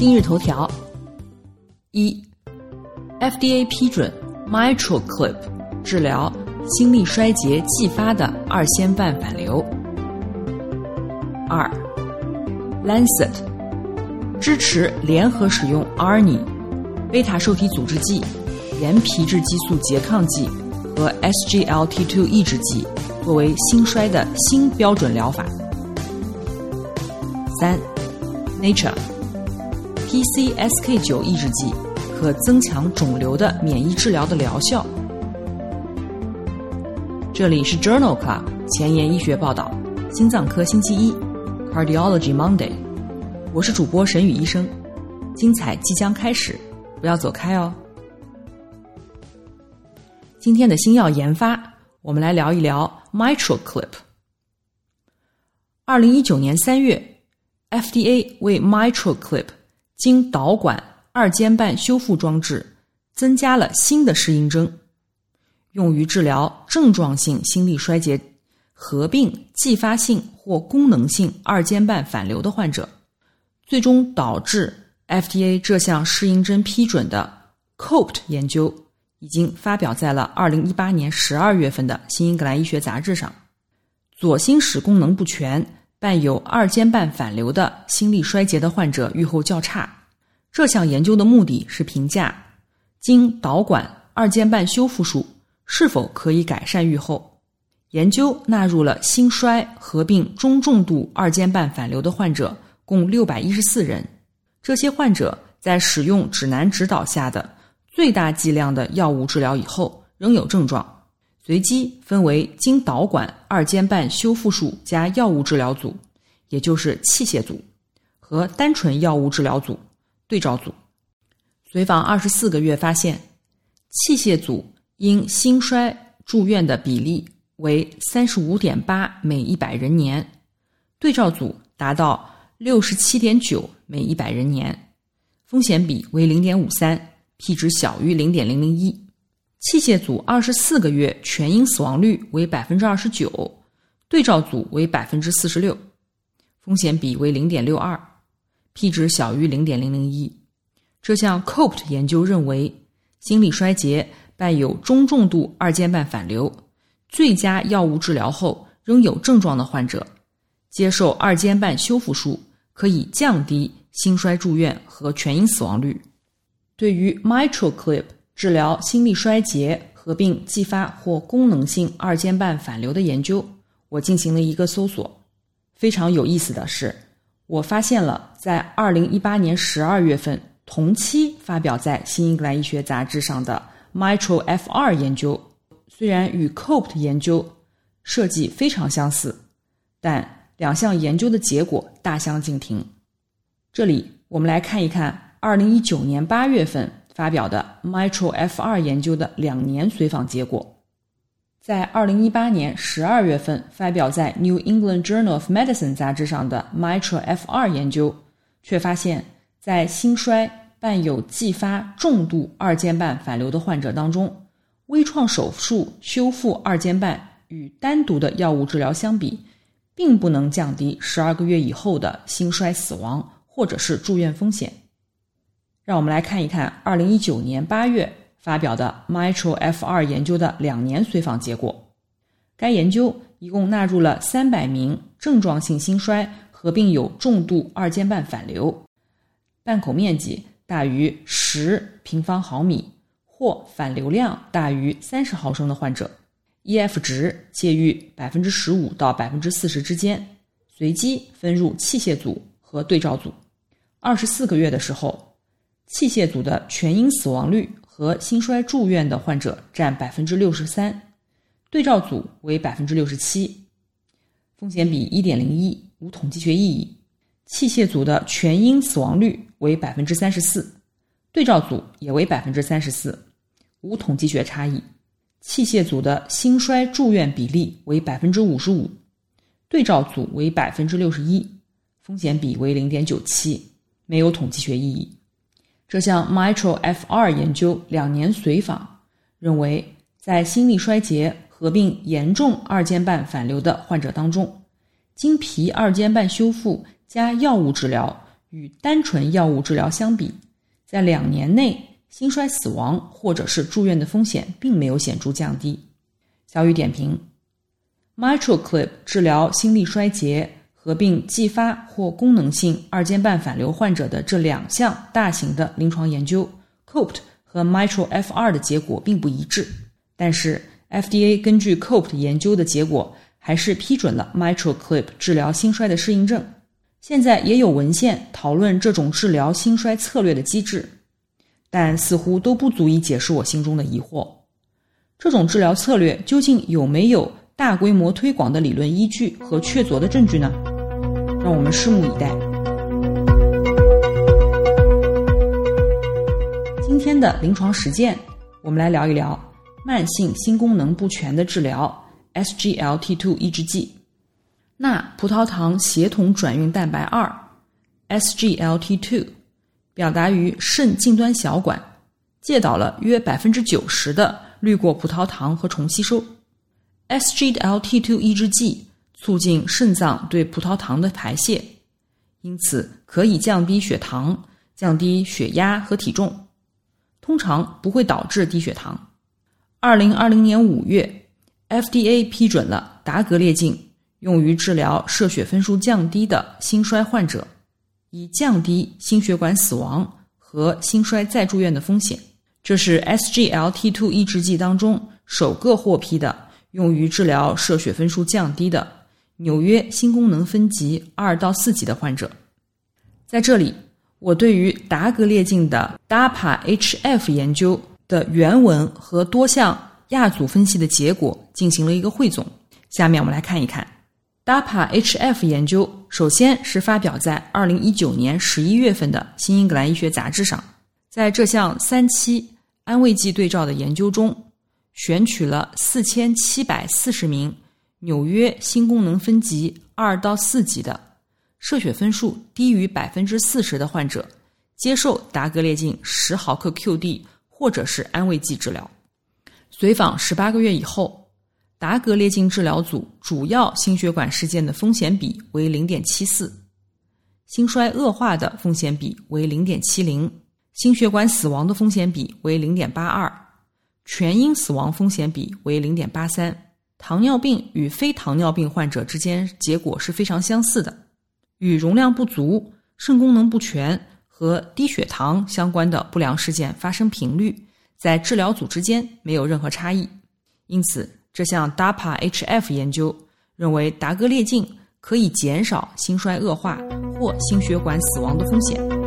今日头条：一，FDA 批准 MitraClip 治疗心力衰竭继发的二尖瓣反流。二，Lancet 支持联合使用 ARNI 贝塔受体阻滞剂、原皮质激素拮抗剂和 SGLT2 抑制剂作为心衰的新标准疗法。三，Nature。PCSK9 抑制剂可增强肿瘤的免疫治疗的疗效。这里是 Journal Club 前沿医学报道，心脏科星期一，Cardiology Monday。我是主播沈宇医生，精彩即将开始，不要走开哦。今天的新药研发，我们来聊一聊 MitraClip。二零一九年三月，FDA 为 MitraClip 经导管二尖瓣修复装置增加了新的适应症，用于治疗症状性心力衰竭合并继发性或功能性二尖瓣反流的患者，最终导致 FDA 这项适应症批准的 COPT 研究已经发表在了二零一八年十二月份的《新英格兰医学杂志》上。左心室功能不全。伴有二尖瓣反流的心力衰竭的患者预后较差。这项研究的目的是评价经导管二尖瓣修复术是否可以改善预后。研究纳入了心衰合并中重度二尖瓣反流的患者，共六百一十四人。这些患者在使用指南指导下的最大剂量的药物治疗以后，仍有症状。随机分为经导管二尖瓣修复术加药物治疗组，也就是器械组，和单纯药物治疗组对照组。随访二十四个月，发现器械组因心衰住院的比例为三十五点八每一百人年，对照组达到六十七点九每一百人年，风险比为零点五三，p 值小于零点零零一。器械组二十四个月全因死亡率为百分之二十九，对照组为百分之四十六，风险比为零点六二，p 值小于零点零零一。这项 COPT 研究认为，心力衰竭伴有中重度二尖瓣反流，最佳药物治疗后仍有症状的患者，接受二尖瓣修复术可以降低心衰住院和全因死亡率。对于 MitraClip。治疗心力衰竭合并继发或功能性二尖瓣反流的研究，我进行了一个搜索。非常有意思的是，我发现了在二零一八年十二月份同期发表在《新英格兰医学杂志》上的 MitraFR 研究，虽然与 COPT 研究设计非常相似，但两项研究的结果大相径庭。这里我们来看一看二零一九年八月份。发表的 MitraFR 研究的两年随访结果，在二零一八年十二月份发表在 New England Journal of Medicine 杂志上的 MitraFR 研究，却发现，在心衰伴有继发重度二尖瓣反流的患者当中，微创手术修复二尖瓣与单独的药物治疗相比，并不能降低十二个月以后的心衰死亡或者是住院风险。让我们来看一看二零一九年八月发表的 Mitro F 二研究的两年随访结果。该研究一共纳入了三百名症状性心衰合并有重度二尖瓣反流，瓣口面积大于十平方毫米或反流量大于三十毫升的患者，EF 值介于百分之十五到百分之四十之间，随机分入器械组和对照组。二十四个月的时候。器械组的全因死亡率和心衰住院的患者占百分之六十三，对照组为百分之六十七，风险比一点零一，无统计学意义。器械组的全因死亡率为百分之三十四，对照组也为百分之三十四，无统计学差异。器械组的心衰住院比例为百分之五十五，对照组为百分之六十一，风险比为零点九七，没有统计学意义。这项 Mitral F R 研究两年随访认为，在心力衰竭合并严重二尖瓣反流的患者当中，经皮二尖瓣修复加药物治疗与单纯药物治疗相比，在两年内。心衰死亡或者是住院的风险并没有显著降低。小雨点评：MitraClip 治疗心力衰竭合并继发或功能性二尖瓣反流患者的这两项大型的临床研究，COPT 和 Mitral F2 的结果并不一致。但是 FDA 根据 COPT 研究的结果，还是批准了 Mitral Clip 治疗心衰的适应症。现在也有文献讨论这种治疗心衰策略的机制。但似乎都不足以解释我心中的疑惑：这种治疗策略究竟有没有大规模推广的理论依据和确凿的证据呢？让我们拭目以待。今天的临床实践，我们来聊一聊慢性心功能不全的治疗 （SGLT2 抑制剂）。钠葡萄糖协同转运蛋白二 （SGLT2）。表达于肾近端小管，介导了约百分之九十的滤过葡萄糖和重吸收。SGLT2 抑制剂促进肾脏对葡萄糖的排泄，因此可以降低血糖、降低血压和体重，通常不会导致低血糖。二零二零年五月，FDA 批准了达格列净用于治疗射血分数降低的心衰患者。以降低心血管死亡和心衰再住院的风险。这是 SGLT2 抑制剂当中首个获批的用于治疗射血分数降低的纽约心功能分级二到四级的患者。在这里，我对于达格列净的 DAPA-HF 研究的原文和多项亚组分析的结果进行了一个汇总。下面我们来看一看。DAPA-HF 研究首先是发表在2019年11月份的《新英格兰医学杂志》上。在这项三期安慰剂对照的研究中，选取了4740名纽约心功能分级二到四级的射血分数低于百分之四十的患者，接受达格列净十毫克 QD 或者是安慰剂治疗。随访18个月以后。达格列净治疗组主要心血管事件的风险比为零点七四，心衰恶化的风险比为零点七零，心血管死亡的风险比为零点八二，全因死亡风险比为零点八三。糖尿病与非糖尿病患者之间结果是非常相似的，与容量不足、肾功能不全和低血糖相关的不良事件发生频率在治疗组之间没有任何差异，因此。这项 DAPA-HF 研究认为，达格列净可以减少心衰恶化或心血管死亡的风险。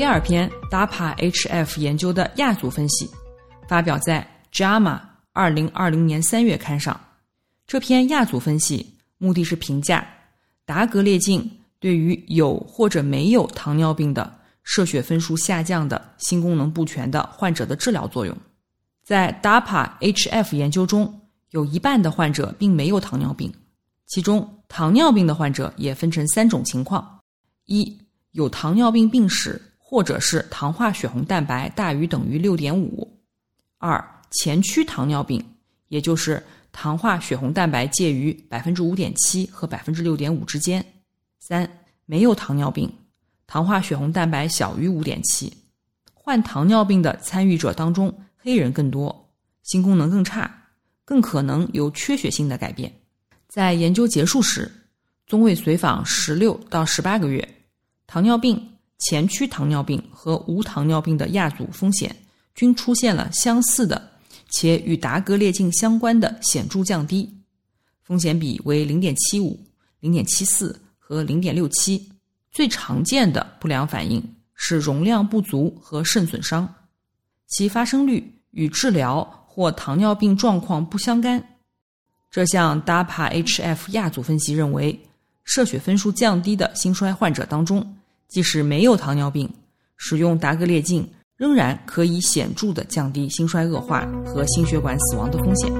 第二篇 DAPA-HF 研究的亚组分析发表在《JAMA》二零二零年三月刊上。这篇亚组分析目的是评价达格列净对于有或者没有糖尿病的。射血分数下降的心功能不全的患者的治疗作用，在 DAPA-HF 研究中，有一半的患者并没有糖尿病，其中糖尿病的患者也分成三种情况：一有糖尿病病史，或者是糖化血红蛋白大于等于六点五；二前驱糖尿病，也就是糖化血红蛋白介于百分之五点七和百分之六点五之间；三没有糖尿病。糖化血红蛋白小于五点七，患糖尿病的参与者当中，黑人更多，心功能更差，更可能有缺血性的改变。在研究结束时，中位随访十六到十八个月，糖尿病、前驱糖尿病和无糖尿病的亚组风险均出现了相似的且与达格列净相关的显著降低，风险比为零点七五、零点七四和零点六七。最常见的不良反应是容量不足和肾损伤，其发生率与治疗或糖尿病状况不相干。这项 DAPA-HF 亚组分析认为，射血分数降低的心衰患者当中，即使没有糖尿病，使用达格列净仍然可以显著的降低心衰恶化和心血管死亡的风险。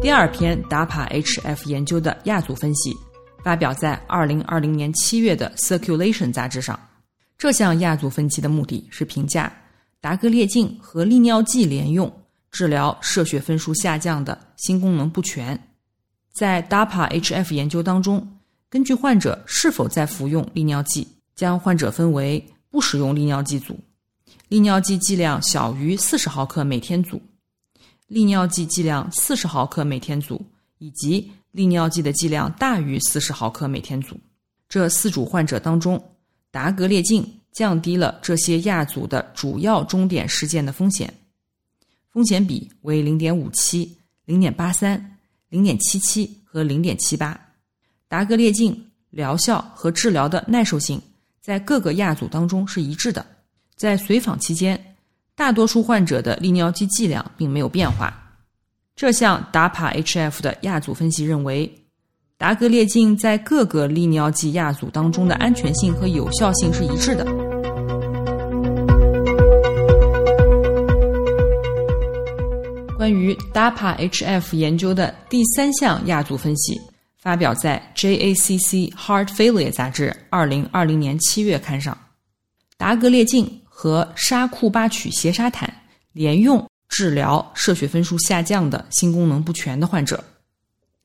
第二篇达帕 HF 研究的亚组分析发表在二零二零年七月的 Circulation 杂志上。这项亚组分析的目的是评价达格列净和利尿剂联用治疗射血分数下降的心功能不全。在 DAPA-HF 研究当中，根据患者是否在服用利尿剂，将患者分为不使用利尿剂组、利尿剂剂量小于四十毫克每天组、利尿剂剂量四十毫克每天组以及利尿剂的剂量大于四十毫克每天组。这四组患者当中。达格列净降低了这些亚组的主要终点事件的风险，风险比为零点五七、零点八三、零点七七和零点七八。达格列净疗效和治疗的耐受性在各个亚组当中是一致的。在随访期间，大多数患者的利尿剂剂量并没有变化。这项 DAPA-HF 的亚组分析认为。达格列净在各个利尿剂亚组当中的安全性和有效性是一致的。关于 DAPA-HF 研究的第三项亚组分析，发表在 JACC Heart Failure 杂志二零二零年七月刊上。达格列净和沙库巴曲斜沙坦联用治疗射血分数下降的心功能不全的患者。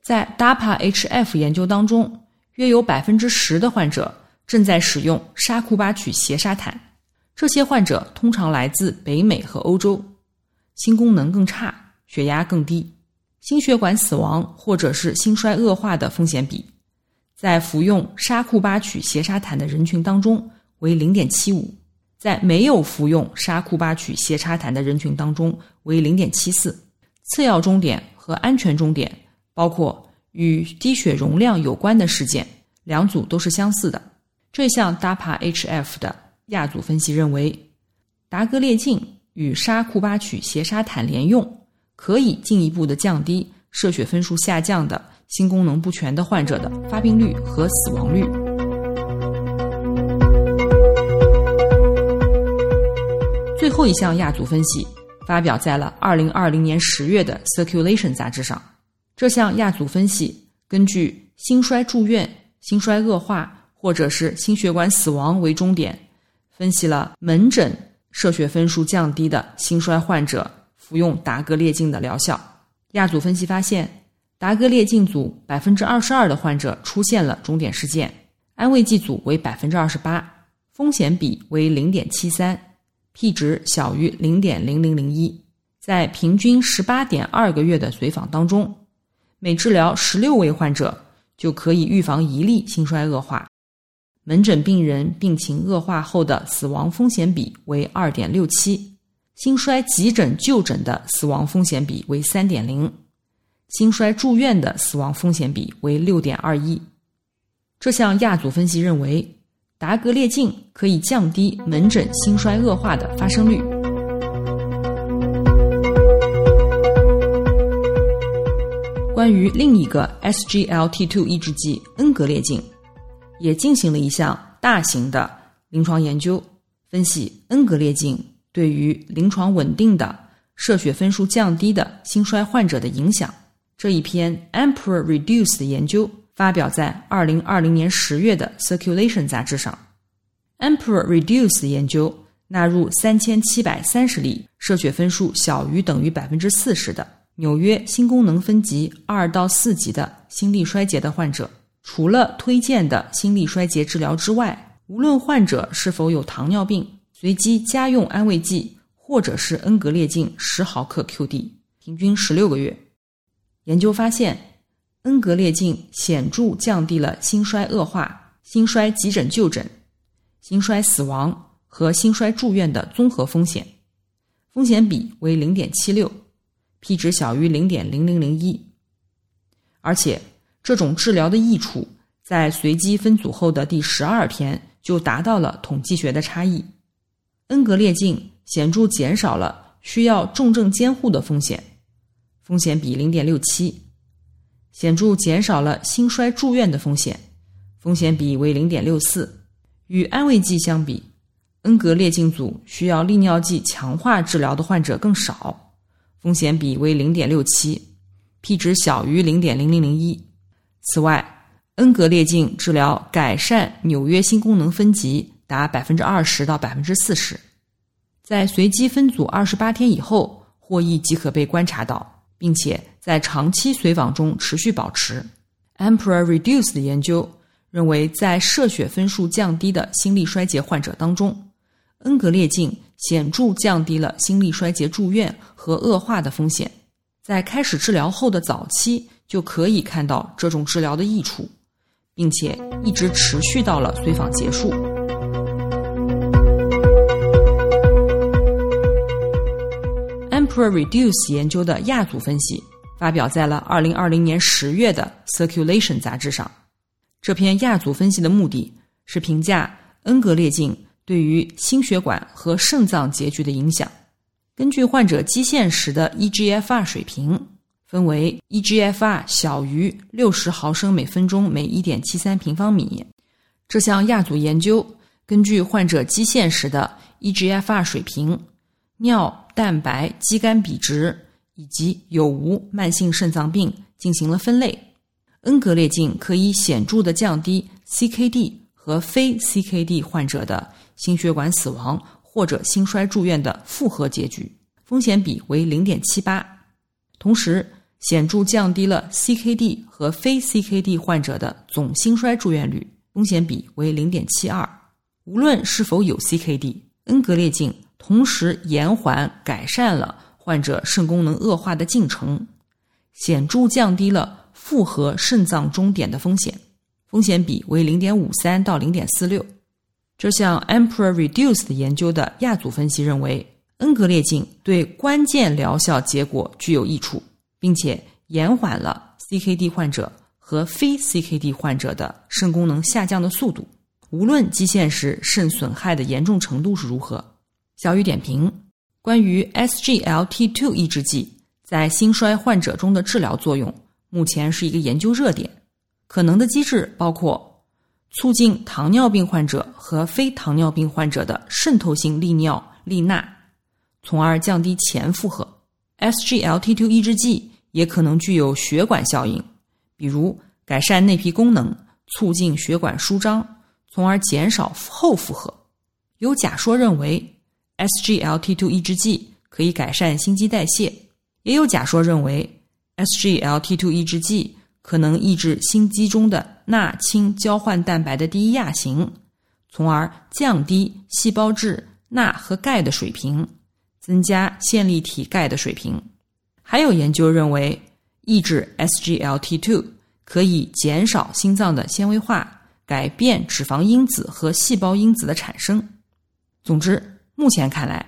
在 DAPA-HF 研究当中，约有百分之十的患者正在使用沙库巴曲斜沙坦。这些患者通常来自北美和欧洲，心功能更差，血压更低，心血管死亡或者是心衰恶化的风险比，在服用沙库巴曲斜沙坦的人群当中为零点七五，在没有服用沙库巴曲斜沙坦的人群当中为零点七四。次要终点和安全终点。包括与低血容量有关的事件，两组都是相似的。这项 DAPA-HF 的亚组分析认为，达格列净与沙库巴曲斜沙坦联用，可以进一步的降低射血分数下降的心功能不全的患者的发病率和死亡率。最后一项亚组分析发表在了二零二零年十月的 Circulation 杂志上。这项亚组分析根据心衰住院、心衰恶化或者是心血管死亡为终点，分析了门诊射血分数降低的心衰患者服用达格列净的疗效。亚组分析发现，达格列净组百分之二十二的患者出现了终点事件，安慰剂组为百分之二十八，风险比为零点七三，P 值小于零点零零零一。在平均十八点二个月的随访当中。每治疗十六位患者，就可以预防一例心衰恶化。门诊病人病情恶化后的死亡风险比为二点六七，心衰急诊就诊的死亡风险比为三点零，心衰住院的死亡风险比为六点二一。这项亚组分析认为，达格列净可以降低门诊心衰恶化的发生率。关于另一个 SGLT2 抑制剂恩格列净，也进行了一项大型的临床研究，分析恩格列净对于临床稳定的射血分数降低的心衰患者的影响。这一篇 Emperor Reduce 的研究发表在2020年10月的 Circulation 杂志上。Emperor Reduce 研究纳入3730例射血分数小于等于百分之四十的。纽约心功能分级二到四级的心力衰竭的患者，除了推荐的心力衰竭治疗之外，无论患者是否有糖尿病，随机加用安慰剂或者是恩格列净十毫克 QD，平均十六个月。研究发现，恩格列净显著降低了心衰恶化、心衰急诊就诊、心衰死亡和心衰住院的综合风险，风险比为零点七六。P 值小于零点零零零一，而且这种治疗的益处在随机分组后的第十二天就达到了统计学的差异。恩格列净显著减少了需要重症监护的风险，风险比零点六七，显著减少了心衰住院的风险，风险比为零点六四。与安慰剂相比，恩格列净组需要利尿剂强化治疗的患者更少，风险比为零点六七，p 值小于零点零零零一。此外，恩格列净治疗改善纽约心功能分级达百分之二十到百分之四十，在随机分组二十八天以后，获益即可被观察到，并且在长期随访中持续保持。Emperor Reduce 的研究。认为，在射血分数降低的心力衰竭患者当中，恩格列净显著降低了心力衰竭住院和恶化的风险。在开始治疗后的早期就可以看到这种治疗的益处，并且一直持续到了随访结束。Reduce 研究的亚组分析发表在了2020年10月的《Circulation》杂志上。这篇亚组分析的目的是评价恩格列净对于心血管和肾脏结局的影响。根据患者基线时的 eGFR 水平，分为 eGFR 小于六十毫升每分钟每一点七三平方米。这项亚组研究根据患者基线时的 eGFR 水平、尿蛋白肌酐比值以及有无慢性肾脏病进行了分类。恩格列净可以显著的降低 CKD 和非 CKD 患者的心血管死亡或者心衰住院的复合结局，风险比为零点七八，同时显著降低了 CKD 和非 CKD 患者的总心衰住院率，风险比为零点七二。无论是否有 CKD，恩格列净同时延缓改善了患者肾功能恶化的进程，显著降低了。复合肾脏终点的风险，风险比为零点五三到零点四六。这项 Emperor Reduced 研究的亚组分析认为，恩格列净对关键疗效结果具有益处，并且延缓了 CKD 患者和非 CKD 患者的肾功能下降的速度，无论基线时肾损害的严重程度是如何。小雨点评：关于 SGLT2 抑制剂在心衰患者中的治疗作用。目前是一个研究热点，可能的机制包括促进糖尿病患者和非糖尿病患者的渗透性利尿利钠，从而降低前负荷。SGLT2 抑制剂也可能具有血管效应，比如改善内皮功能，促进血管舒张，从而减少后负荷。有假说认为 SGLT2 抑制剂可以改善心肌代谢，也有假说认为。SGLT2 抑制剂可能抑制心肌中的钠氢交换蛋白的第一亚型，从而降低细胞质钠和钙的水平，增加线粒体钙的水平。还有研究认为，抑制 SGLT2 可以减少心脏的纤维化，改变脂肪因子和细胞因子的产生。总之，目前看来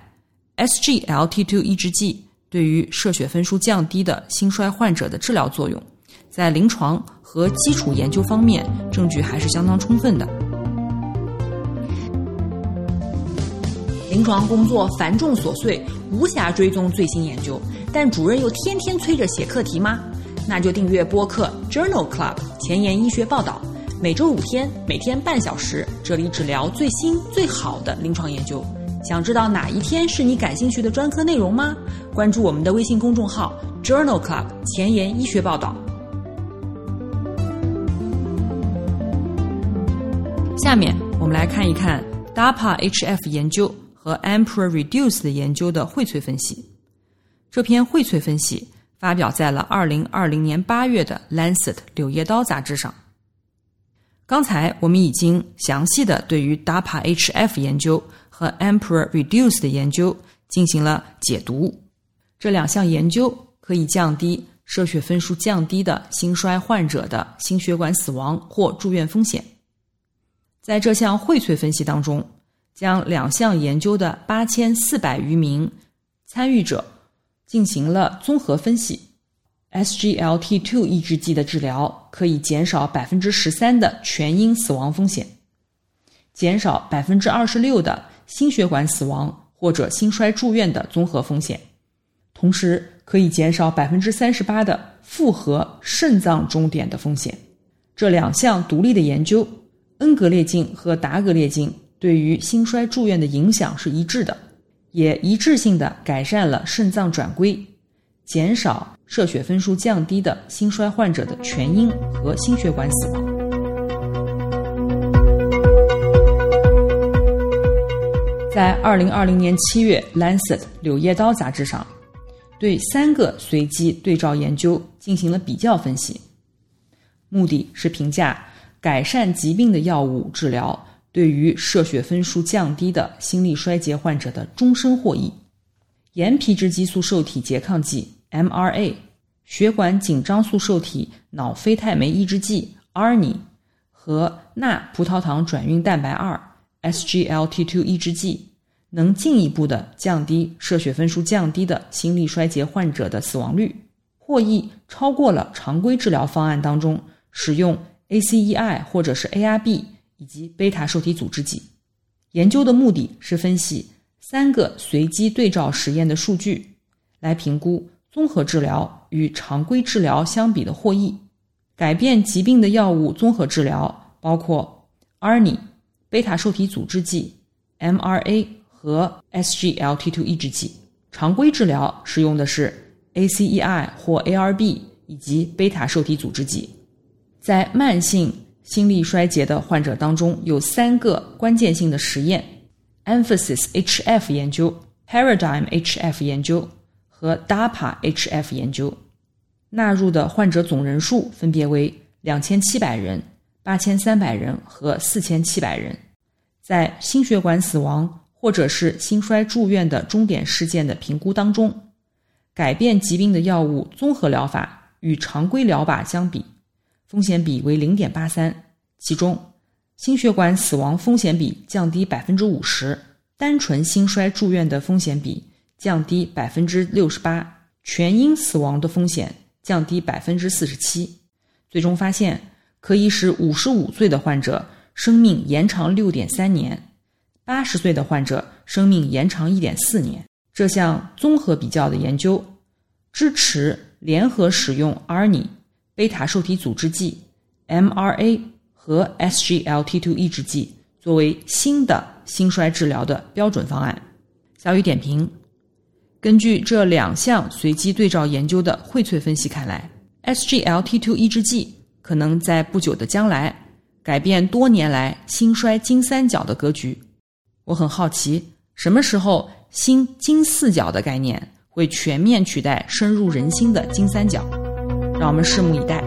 ，SGLT2 抑制剂。对于射血分数降低的心衰患者的治疗作用，在临床和基础研究方面，证据还是相当充分的。临床工作繁重琐碎，无暇追踪最新研究，但主任又天天催着写课题吗？那就订阅播客 Journal Club 前沿医学报道，每周五天，每天半小时，这里只聊最新最好的临床研究。想知道哪一天是你感兴趣的专科内容吗？关注我们的微信公众号 Journal Club 前沿医学报道。下面我们来看一看 DAPA HF 研究和 Emperor Reduce 的研究的荟萃分析。这篇荟萃分析发表在了二零二零年八月的《Lancet 柳叶刀》杂志上。刚才我们已经详细的对于 DAPA HF 研究。和 Emperor Reduce 的研究进行了解读，这两项研究可以降低射血分数降低的心衰患者的心血管死亡或住院风险。在这项荟萃分析当中，将两项研究的八千四百余名参与者进行了综合分析。SGLT2 抑制剂的治疗可以减少百分之十三的全因死亡风险，减少百分之二十六的。心血管死亡或者心衰住院的综合风险，同时可以减少百分之三十八的复合肾脏终点的风险。这两项独立的研究，恩格列净和达格列净对于心衰住院的影响是一致的，也一致性的改善了肾脏转归，减少射血分数降低的心衰患者的全因和心血管死亡。在二零二零年七月，《Lancet》柳叶刀杂志上，对三个随机对照研究进行了比较分析，目的是评价改善疾病的药物治疗对于射血分数降低的心力衰竭患者的终身获益。盐皮质激素受体拮抗剂 （MRA）、血管紧张素受体脑非肽酶抑制剂 （ARNI） 和钠葡萄糖转运蛋白二。SGLT2 抑制剂能进一步的降低射血分数降低的心力衰竭患者的死亡率，获益超过了常规治疗方案当中使用 ACEI 或者是 ARB 以及贝塔受体阻滞剂。研究的目的是分析三个随机对照实验的数据，来评估综合治疗与常规治疗相比的获益。改变疾病的药物综合治疗包括 ARNI。贝塔受体阻滞剂、MRA 和 SGLT2 抑制剂。常规治疗使用的是 ACEI 或 ARB 以及贝塔受体阻滞剂。在慢性心力衰竭的患者当中，有三个关键性的实验：Emphasis HF 研究、Paradigm HF 研究和 DAPA HF 研究。纳入的患者总人数分别为两千七百人。八千三百人和四千七百人，在心血管死亡或者是心衰住院的终点事件的评估当中，改变疾病的药物综合疗法与常规疗法相比，风险比为零点八三，其中心血管死亡风险比降低百分之五十，单纯心衰住院的风险比降低百分之六十八，全因死亡的风险降低百分之四十七，最终发现。可以使五十五岁的患者生命延长六点三年，八十岁的患者生命延长一点四年。这项综合比较的研究支持联合使用 ARNI、贝塔受体阻滞剂、MRA 和 SGLT2 抑制剂作为新的心衰治疗的标准方案。小雨点评：根据这两项随机对照研究的荟萃分析看来，SGLT2 抑制剂。可能在不久的将来改变多年来兴衰金三角的格局。我很好奇，什么时候新金四角的概念会全面取代深入人心的金三角？让我们拭目以待。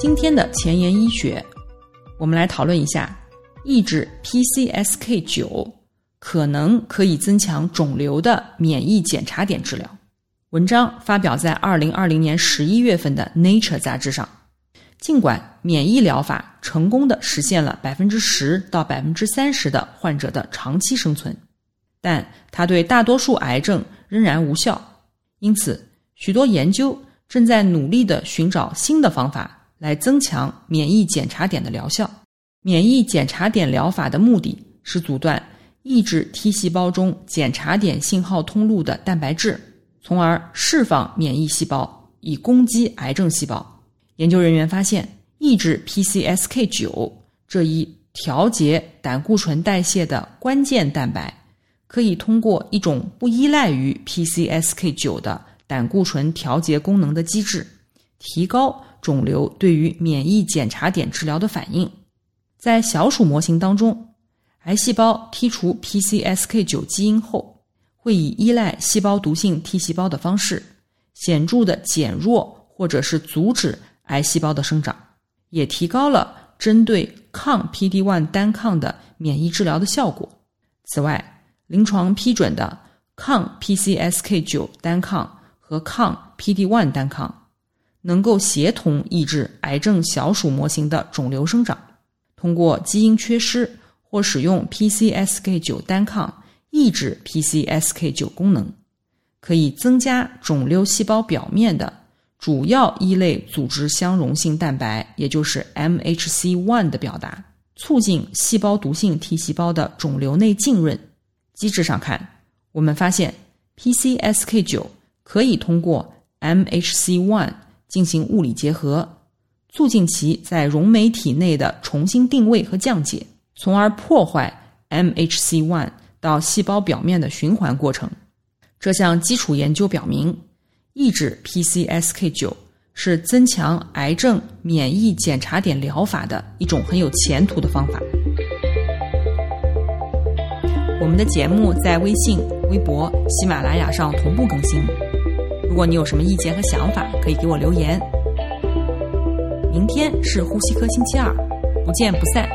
今天的前沿医学，我们来讨论一下抑制 PCSK 九可能可以增强肿瘤的免疫检查点治疗。文章发表在二零二零年十一月份的《Nature》杂志上。尽管免疫疗法成功的实现了百分之十到百分之三十的患者的长期生存，但它对大多数癌症仍然无效。因此，许多研究正在努力的寻找新的方法来增强免疫检查点的疗效。免疫检查点疗法的目的是阻断抑制 T 细胞中检查点信号通路的蛋白质。从而释放免疫细胞以攻击癌症细胞。研究人员发现，抑制 PCSK 九这一调节胆固醇代谢的关键蛋白，可以通过一种不依赖于 PCSK 九的胆固醇调节功能的机制，提高肿瘤对于免疫检查点治疗的反应。在小鼠模型当中，癌细胞剔除 PCSK 九基因后。会以依赖细胞毒性 T 细胞的方式，显著的减弱或者是阻止癌细胞的生长，也提高了针对抗 PD-1 单抗的免疫治疗的效果。此外，临床批准的抗 PCSK9 单抗和抗 PD-1 单抗，能够协同抑制癌症小鼠模型的肿瘤生长。通过基因缺失或使用 PCSK9 单抗。抑制 PCSK9 功能，可以增加肿瘤细胞表面的主要一类组织相容性蛋白，也就是 MHC1 的表达。促进细胞毒性 T 细胞的肿瘤内浸润。机制上看，我们发现 PCSK9 可以通过 MHC1 进行物理结合，促进其在溶酶体内的重新定位和降解，从而破坏 MHC1 到细胞表面的循环过程。这项基础研究表明，抑制 PCSK9 是增强癌症免疫检查点疗法的一种很有前途的方法。我们的节目在微信、微博、喜马拉雅上同步更新。如果你有什么意见和想法，可以给我留言。明天是呼吸科星期二，不见不散。